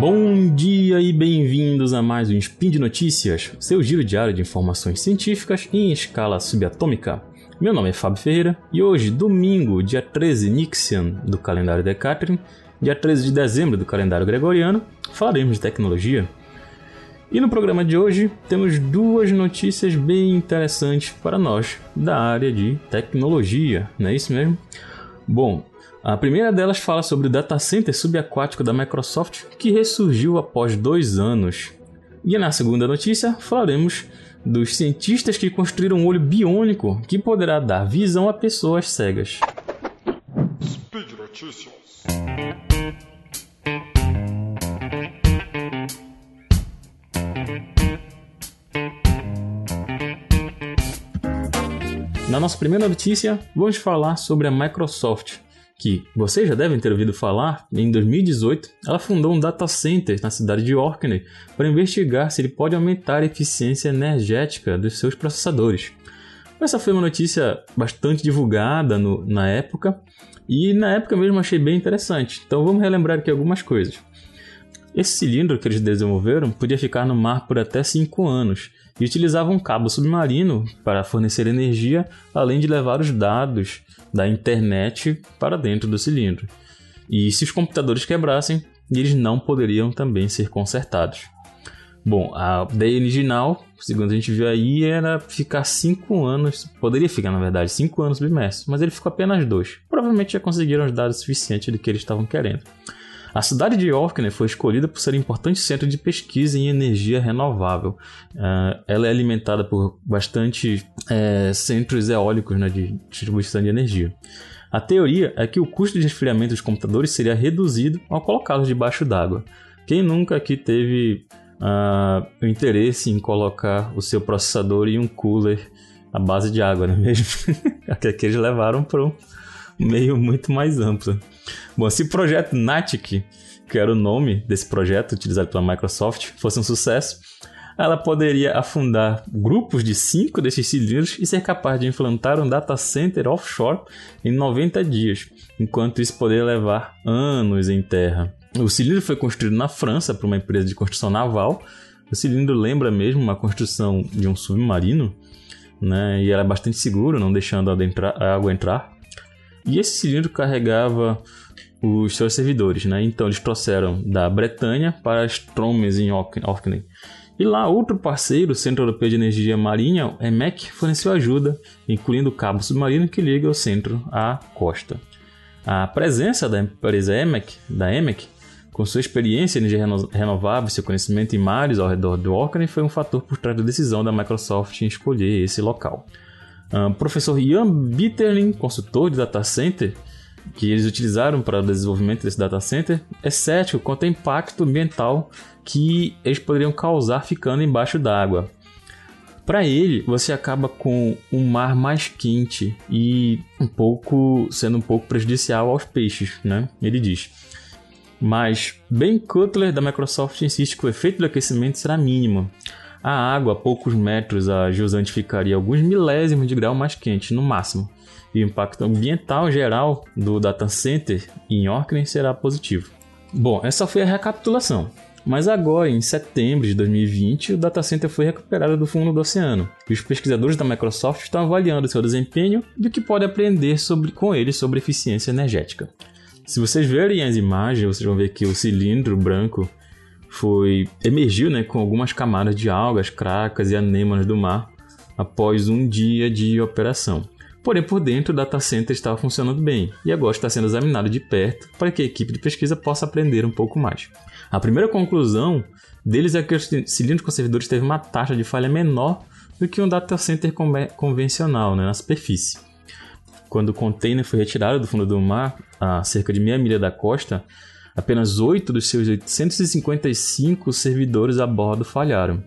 Bom dia e bem-vindos a mais um Spin de Notícias, seu giro diário de informações científicas em escala subatômica. Meu nome é Fábio Ferreira e hoje, domingo, dia 13 Nixian do calendário Decatrium, dia 13 de dezembro do calendário Gregoriano, falaremos de tecnologia. E no programa de hoje temos duas notícias bem interessantes para nós da área de tecnologia, não é isso mesmo? Bom, a primeira delas fala sobre o data center subaquático da Microsoft que ressurgiu após dois anos. E na segunda notícia falaremos dos cientistas que construíram um olho biônico que poderá dar visão a pessoas cegas. Speed Notícias. Na nossa primeira notícia, vamos falar sobre a Microsoft, que vocês já devem ter ouvido falar, em 2018 ela fundou um data center na cidade de Orkney para investigar se ele pode aumentar a eficiência energética dos seus processadores. Essa foi uma notícia bastante divulgada no, na época e na época mesmo achei bem interessante. Então vamos relembrar aqui algumas coisas. Esse cilindro que eles desenvolveram podia ficar no mar por até 5 anos e utilizava um cabo submarino para fornecer energia, além de levar os dados da internet para dentro do cilindro. E se os computadores quebrassem, eles não poderiam também ser consertados. Bom, a ideia original, segundo a gente viu aí, era ficar 5 anos, poderia ficar na verdade 5 anos submerso, mas ele ficou apenas 2. Provavelmente já conseguiram os dados suficientes do que eles estavam querendo. A cidade de Orkney foi escolhida por ser um importante centro de pesquisa em energia renovável. Uh, ela é alimentada por bastante é, centros eólicos né, de distribuição de energia. A teoria é que o custo de resfriamento dos computadores seria reduzido ao colocá-los debaixo d'água. Quem nunca aqui teve uh, o interesse em colocar o seu processador em um cooler à base de água, não é mesmo? Aqui eles levaram para meio muito mais amplo. Bom, se o projeto Natic, que era o nome desse projeto utilizado pela Microsoft, fosse um sucesso, ela poderia afundar grupos de cinco desses cilindros e ser capaz de implantar um data center offshore em 90 dias, enquanto isso poderia levar anos em terra. O cilindro foi construído na França por uma empresa de construção naval. O cilindro lembra mesmo uma construção de um submarino, né? E era bastante seguro, não deixando a água entrar. E esse cilindro carregava os seus servidores, né? Então eles trouxeram da Bretanha para Stromes em Orkney. E lá, outro parceiro, o Centro Europeu de Energia Marinha, EMEC, forneceu ajuda, incluindo o cabo submarino que liga o centro à costa. A presença da empresa EMEC, da EMEC, com sua experiência em energia renovável e seu conhecimento em mares ao redor do Orkney, foi um fator por trás da decisão da Microsoft em escolher esse local. O professor Ian Bitterlin, consultor de data center, que eles utilizaram para o desenvolvimento desse data center, é cético quanto ao impacto ambiental que eles poderiam causar ficando embaixo d'água. Para ele, você acaba com um mar mais quente e um pouco sendo um pouco prejudicial aos peixes, né? Ele diz. Mas Ben Cutler da Microsoft insiste que o efeito do aquecimento será mínimo. A água a poucos metros a jusante ficaria alguns milésimos de grau mais quente, no máximo. E o impacto ambiental geral do data center em Orkney será positivo. Bom, essa foi a recapitulação. Mas agora, em setembro de 2020, o data center foi recuperado do fundo do oceano. E os pesquisadores da Microsoft estão avaliando seu desempenho e o que pode aprender sobre, com ele sobre eficiência energética. Se vocês verem as imagens, vocês vão ver que o cilindro branco foi emergiu né, com algumas camadas de algas, cracas e anêmonas do mar após um dia de operação. Porém, por dentro, o data center estava funcionando bem e agora está sendo examinado de perto para que a equipe de pesquisa possa aprender um pouco mais. A primeira conclusão deles é que o cilindro com servidores teve uma taxa de falha menor do que um data center convencional né, na superfície. Quando o container foi retirado do fundo do mar, a cerca de meia milha da costa, Apenas 8 dos seus 855 servidores a bordo falharam.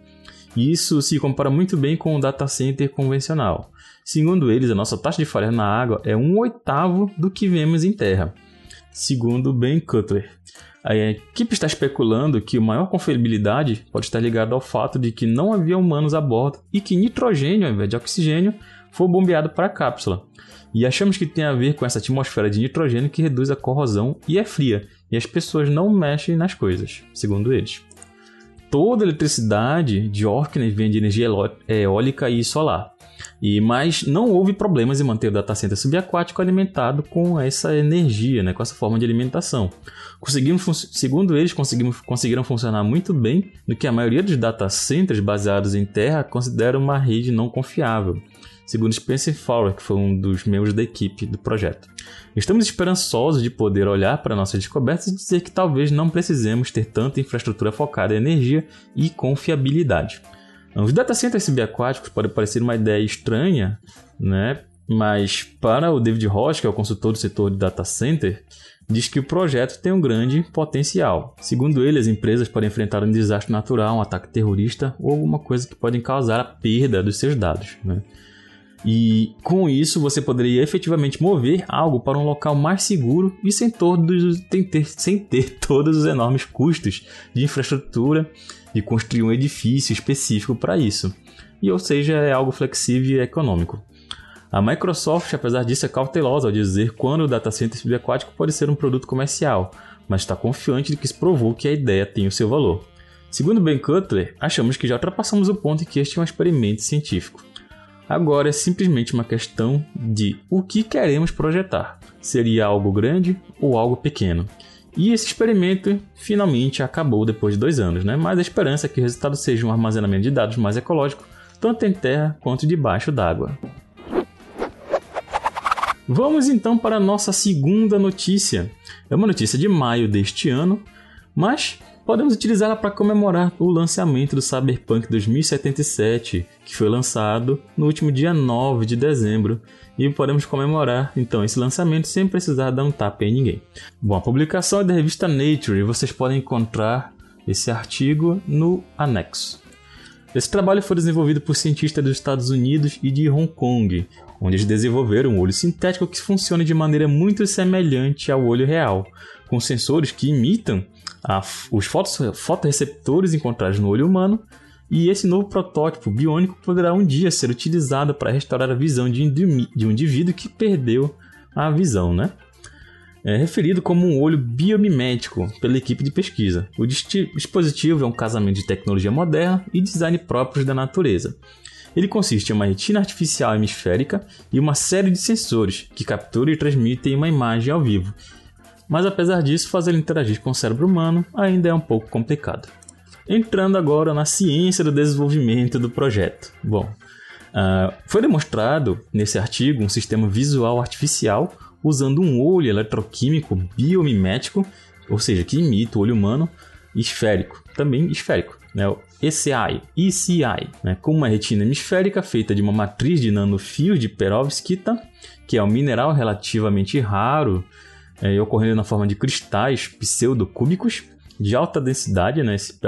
Isso se compara muito bem com o data center convencional. Segundo eles, a nossa taxa de falha na água é um oitavo do que vemos em terra. Segundo Ben Cutler, a equipe está especulando que a maior confiabilidade pode estar ligada ao fato de que não havia humanos a bordo e que nitrogênio, ao invés de oxigênio, for bombeado para a cápsula. E achamos que tem a ver com essa atmosfera de nitrogênio que reduz a corrosão e é fria, e as pessoas não mexem nas coisas, segundo eles. Toda a eletricidade de Orkney vem de energia eólica e solar. E mas não houve problemas em manter o data center subaquático alimentado com essa energia, né, com essa forma de alimentação. Conseguimos, segundo eles, conseguimos, conseguiram funcionar muito bem no que a maioria dos data centers baseados em terra considera uma rede não confiável segundo Spencer Fowler, que foi um dos membros da equipe do projeto. Estamos esperançosos de poder olhar para nossas descobertas e dizer que talvez não precisemos ter tanta infraestrutura focada em energia e confiabilidade. Os data centers subaquáticos podem parecer uma ideia estranha, né? mas para o David Ross, que é o consultor do setor de data center, diz que o projeto tem um grande potencial. Segundo ele, as empresas podem enfrentar um desastre natural, um ataque terrorista ou alguma coisa que pode causar a perda dos seus dados. Né? E com isso você poderia efetivamente mover algo para um local mais seguro e sem, todos, ter, sem ter todos os enormes custos de infraestrutura de construir um edifício específico para isso. E ou seja, é algo flexível e econômico. A Microsoft, apesar disso, é cautelosa ao dizer quando o data center subaquático pode ser um produto comercial, mas está confiante de que se provou que a ideia tem o seu valor. Segundo Ben Cutler, achamos que já ultrapassamos o ponto em que este é um experimento científico. Agora é simplesmente uma questão de o que queremos projetar. Seria algo grande ou algo pequeno? E esse experimento finalmente acabou depois de dois anos, né? mas a esperança é que o resultado seja um armazenamento de dados mais ecológico, tanto em terra quanto debaixo d'água. Vamos então para a nossa segunda notícia. É uma notícia de maio deste ano, mas podemos utilizá-la para comemorar o lançamento do Cyberpunk 2077, que foi lançado no último dia 9 de dezembro, e podemos comemorar então esse lançamento sem precisar dar um tapa em ninguém. Bom, a publicação é da revista Nature e vocês podem encontrar esse artigo no anexo. Esse trabalho foi desenvolvido por cientistas dos Estados Unidos e de Hong Kong, onde eles desenvolveram um olho sintético que funciona de maneira muito semelhante ao olho real, com sensores que imitam a, os fotos, fotoreceptores encontrados no olho humano, e esse novo protótipo biônico poderá um dia ser utilizado para restaurar a visão de, de um indivíduo que perdeu a visão, né? É referido como um olho biomimético pela equipe de pesquisa. O dispositivo é um casamento de tecnologia moderna e design próprios da natureza. Ele consiste em uma retina artificial hemisférica e uma série de sensores que capturam e transmitem uma imagem ao vivo, mas apesar disso, fazer ele interagir com o cérebro humano ainda é um pouco complicado. Entrando agora na ciência do desenvolvimento do projeto. Bom, uh, foi demonstrado nesse artigo um sistema visual artificial usando um olho eletroquímico biomimético, ou seja, que imita o olho humano, esférico, também esférico, né? o ECI, ECI, né? com uma retina hemisférica feita de uma matriz de nanofios de perovskita, que é um mineral relativamente raro é, ocorrendo na forma de cristais pseudocúbicos de alta densidade, né? Esse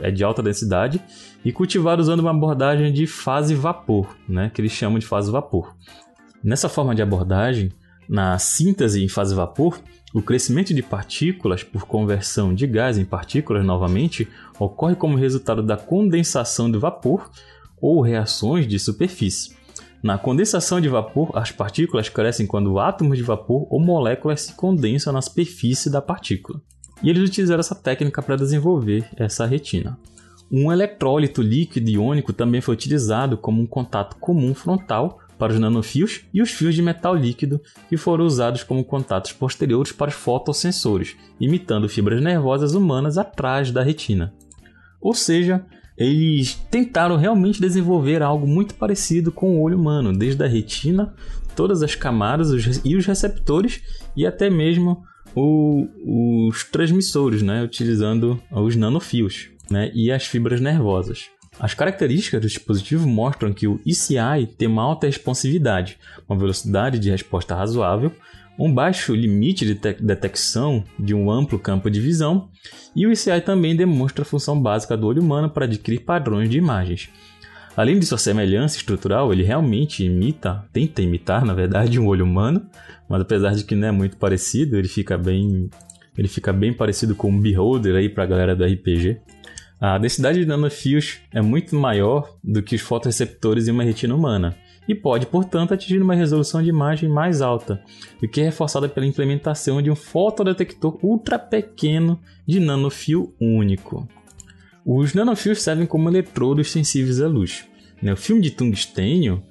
é de alta densidade e cultivado usando uma abordagem de fase vapor, né? Que eles chamam de fase vapor. Nessa forma de abordagem, na síntese em fase vapor, o crescimento de partículas por conversão de gás em partículas novamente ocorre como resultado da condensação do vapor ou reações de superfície. Na condensação de vapor, as partículas crescem quando átomos de vapor ou moléculas se condensam na superfície da partícula. E eles utilizaram essa técnica para desenvolver essa retina. Um eletrólito líquido iônico também foi utilizado como um contato comum frontal para os nanofios e os fios de metal líquido que foram usados como contatos posteriores para os fotossensores, imitando fibras nervosas humanas atrás da retina. Ou seja, eles tentaram realmente desenvolver algo muito parecido com o olho humano, desde a retina, todas as camadas e os receptores e até mesmo o, os transmissores, né, utilizando os nanofios né, e as fibras nervosas. As características do dispositivo mostram que o ECI tem uma alta responsividade, uma velocidade de resposta razoável um baixo limite de detecção de um amplo campo de visão, e o ICI também demonstra a função básica do olho humano para adquirir padrões de imagens. Além de sua semelhança estrutural, ele realmente imita, tenta imitar, na verdade, um olho humano, mas apesar de que não é muito parecido, ele fica bem, ele fica bem parecido com um beholder aí para a galera do RPG. A densidade de nanofios é muito maior do que os fotoreceptores em uma retina humana, e pode, portanto, atingir uma resolução de imagem mais alta, o que é reforçada pela implementação de um fotodetector ultra pequeno de nanofio único. Os nanofios servem como eletrodos sensíveis à luz. Né? O filme de tungstênio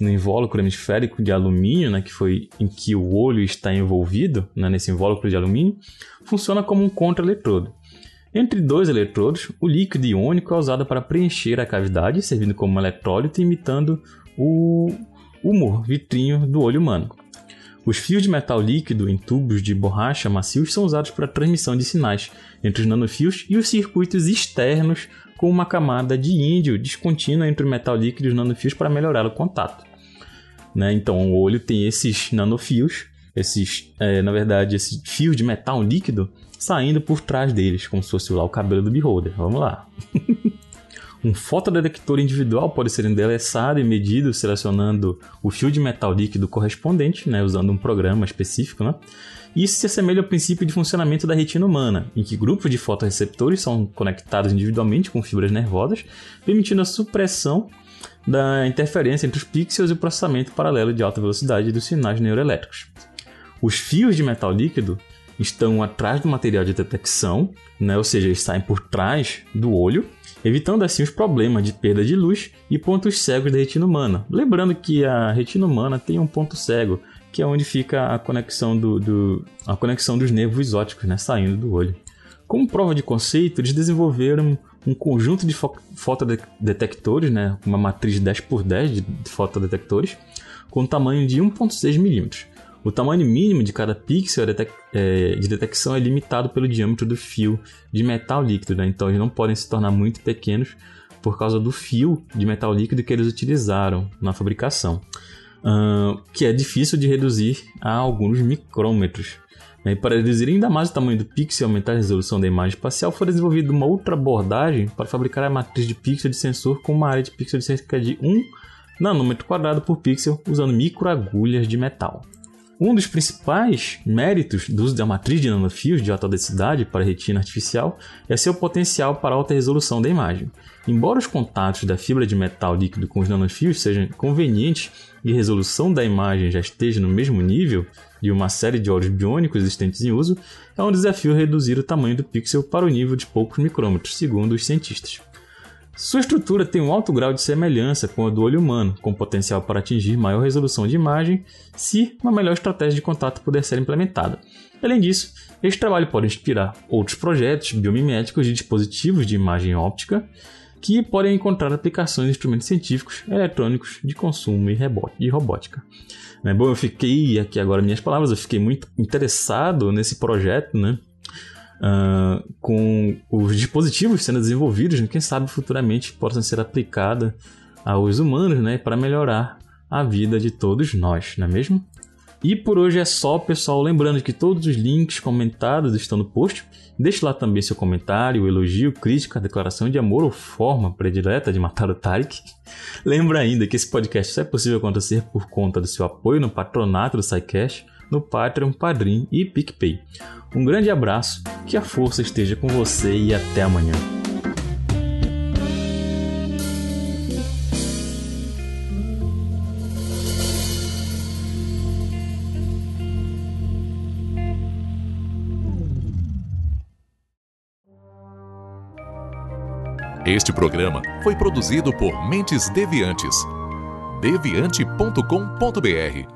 no invólucro hemisférico de alumínio, né, que foi em que o olho está envolvido, né, nesse invólucro de alumínio, funciona como um contra-eletrodo. Entre dois eletrodos, o líquido iônico é usado para preencher a cavidade, servindo como eletrólito, imitando o humor vitrinho do olho humano. Os fios de metal líquido em tubos de borracha macios são usados para transmissão de sinais entre os nanofios e os circuitos externos com uma camada de índio descontínua entre o metal líquido e os nanofios para melhorar o contato. Né? Então o olho tem esses nanofios, esses, é, na verdade, esses fios de metal líquido saindo por trás deles, como se fosse lá o cabelo do beholder. Vamos lá. Um fotodetector individual pode ser endereçado e medido selecionando o fio de metal líquido correspondente, né, usando um programa específico. Né? Isso se assemelha ao princípio de funcionamento da retina humana, em que grupos de fotoreceptores são conectados individualmente com fibras nervosas, permitindo a supressão da interferência entre os pixels e o processamento paralelo de alta velocidade dos sinais neuroelétricos. Os fios de metal líquido estão atrás do material de detecção, né? ou seja, eles saem por trás do olho, evitando assim os problemas de perda de luz e pontos cegos da retina humana. Lembrando que a retina humana tem um ponto cego, que é onde fica a conexão, do, do a conexão dos nervos ópticos né? saindo do olho. Como prova de conceito, eles desenvolveram um conjunto de fo fotodetectores, né? uma matriz 10 por 10 de fotodetectores, com tamanho de 1.6 milímetros o tamanho mínimo de cada pixel é, de detecção é limitado pelo diâmetro do fio de metal líquido, né? então eles não podem se tornar muito pequenos por causa do fio de metal líquido que eles utilizaram na fabricação, uh, que é difícil de reduzir a alguns micrômetros. Né? E para reduzir ainda mais o tamanho do pixel e aumentar a resolução da imagem espacial, foi desenvolvida uma outra abordagem para fabricar a matriz de pixel de sensor com uma área de pixel de cerca de 1 nanômetro quadrado por pixel, usando microagulhas de metal. Um dos principais méritos do uso da matriz de nanofios de alta densidade para retina artificial é seu potencial para alta resolução da imagem. Embora os contatos da fibra de metal líquido com os nanofios sejam convenientes e a resolução da imagem já esteja no mesmo nível de uma série de olhos biônicos existentes em uso, é um desafio reduzir o tamanho do pixel para o nível de poucos micrômetros, segundo os cientistas. Sua estrutura tem um alto grau de semelhança com a do olho humano, com potencial para atingir maior resolução de imagem se uma melhor estratégia de contato puder ser implementada. Além disso, este trabalho pode inspirar outros projetos biomiméticos de dispositivos de imagem óptica que podem encontrar aplicações em instrumentos científicos, eletrônicos, de consumo e robótica. Né, bom, eu fiquei, aqui agora minhas palavras, eu fiquei muito interessado nesse projeto, né? Uh, com os dispositivos sendo desenvolvidos, né, quem sabe futuramente possam ser aplicados aos humanos né, para melhorar a vida de todos nós, não é mesmo? E por hoje é só, pessoal. Lembrando que todos os links comentados estão no post. Deixe lá também seu comentário, elogio, crítica, declaração de amor ou forma predileta de matar o Tarek. Lembra ainda que esse podcast só é possível acontecer por conta do seu apoio no patronato do SciCast no Patreon, Padrim e PicPay. Um grande abraço, que a força esteja com você e até amanhã. Este programa foi produzido por Mentes Deviantes. deviante.com.br